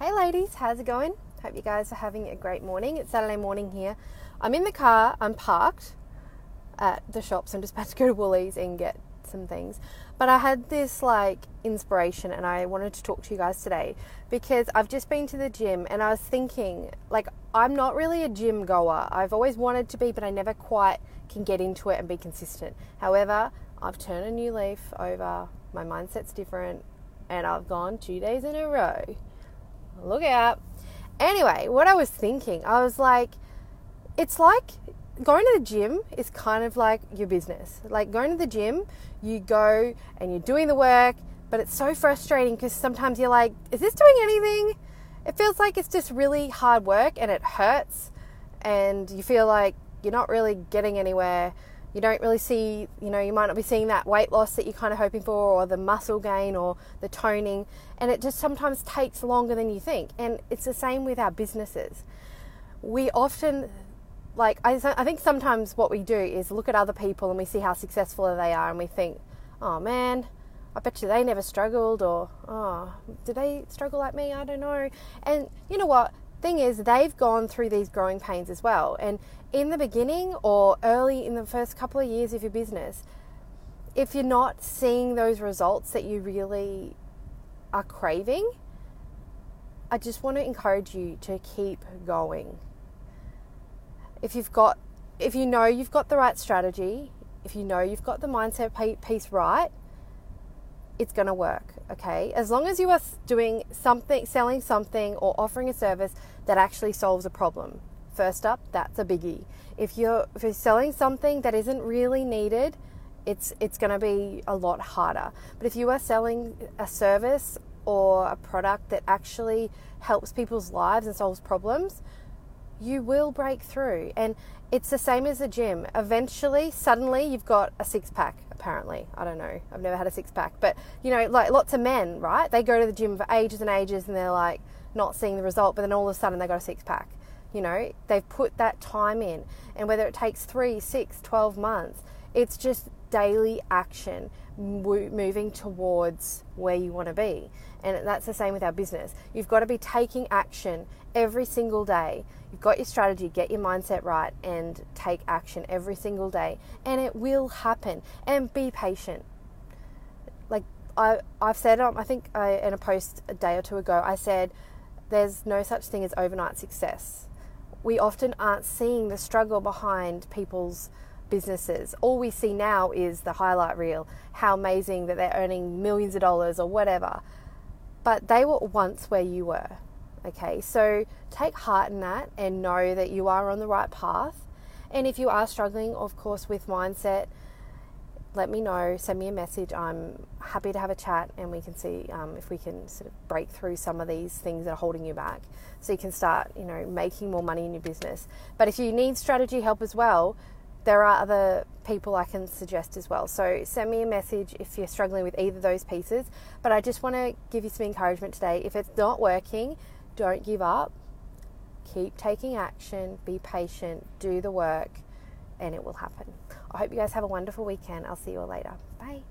Hey ladies, how's it going? Hope you guys are having a great morning. It's Saturday morning here. I'm in the car, I'm parked at the shops. I'm just about to go to Woolies and get some things. But I had this like inspiration and I wanted to talk to you guys today because I've just been to the gym and I was thinking like I'm not really a gym goer. I've always wanted to be, but I never quite can get into it and be consistent. However, I've turned a new leaf over. My mindset's different and I've gone 2 days in a row. Look out. Anyway, what I was thinking, I was like it's like going to the gym is kind of like your business. Like going to the gym, you go and you're doing the work, but it's so frustrating because sometimes you're like, is this doing anything? It feels like it's just really hard work and it hurts, and you feel like you're not really getting anywhere. You don't really see, you know, you might not be seeing that weight loss that you're kind of hoping for, or the muscle gain, or the toning, and it just sometimes takes longer than you think. And it's the same with our businesses. We often like I, I think sometimes what we do is look at other people and we see how successful they are and we think oh man i bet you they never struggled or oh did they struggle like me i don't know and you know what thing is they've gone through these growing pains as well. And in the beginning or early in the first couple of years of your business if you're not seeing those results that you really are craving i just want to encourage you to keep going. If you've got if you know you've got the right strategy, if you know you've got the mindset piece right, it's going to work, okay? As long as you are doing something, selling something or offering a service that actually solves a problem. First up, that's a biggie. If you're if you're selling something that isn't really needed, it's it's going to be a lot harder. But if you are selling a service or a product that actually helps people's lives and solves problems, you will break through. And it's the same as a gym. Eventually, suddenly, you've got a six pack, apparently. I don't know. I've never had a six pack. But, you know, like lots of men, right? They go to the gym for ages and ages and they're like not seeing the result, but then all of a sudden they got a six pack. You know, they've put that time in. And whether it takes three, six, 12 months, it's just daily action moving towards where you want to be. And that's the same with our business. You've got to be taking action every single day. You've got your strategy, get your mindset right, and take action every single day. And it will happen. And be patient. Like I, I've said, um, I think I, in a post a day or two ago, I said, there's no such thing as overnight success. We often aren't seeing the struggle behind people's businesses. All we see now is the highlight reel, how amazing that they're earning millions of dollars or whatever. But they were once where you were. Okay, so take heart in that and know that you are on the right path. And if you are struggling, of course, with mindset, let me know, send me a message. I'm happy to have a chat and we can see um, if we can sort of break through some of these things that are holding you back so you can start, you know, making more money in your business. But if you need strategy help as well, there are other people I can suggest as well. So send me a message if you're struggling with either of those pieces. But I just want to give you some encouragement today. If it's not working, don't give up. Keep taking action, be patient, do the work, and it will happen. I hope you guys have a wonderful weekend. I'll see you all later. Bye.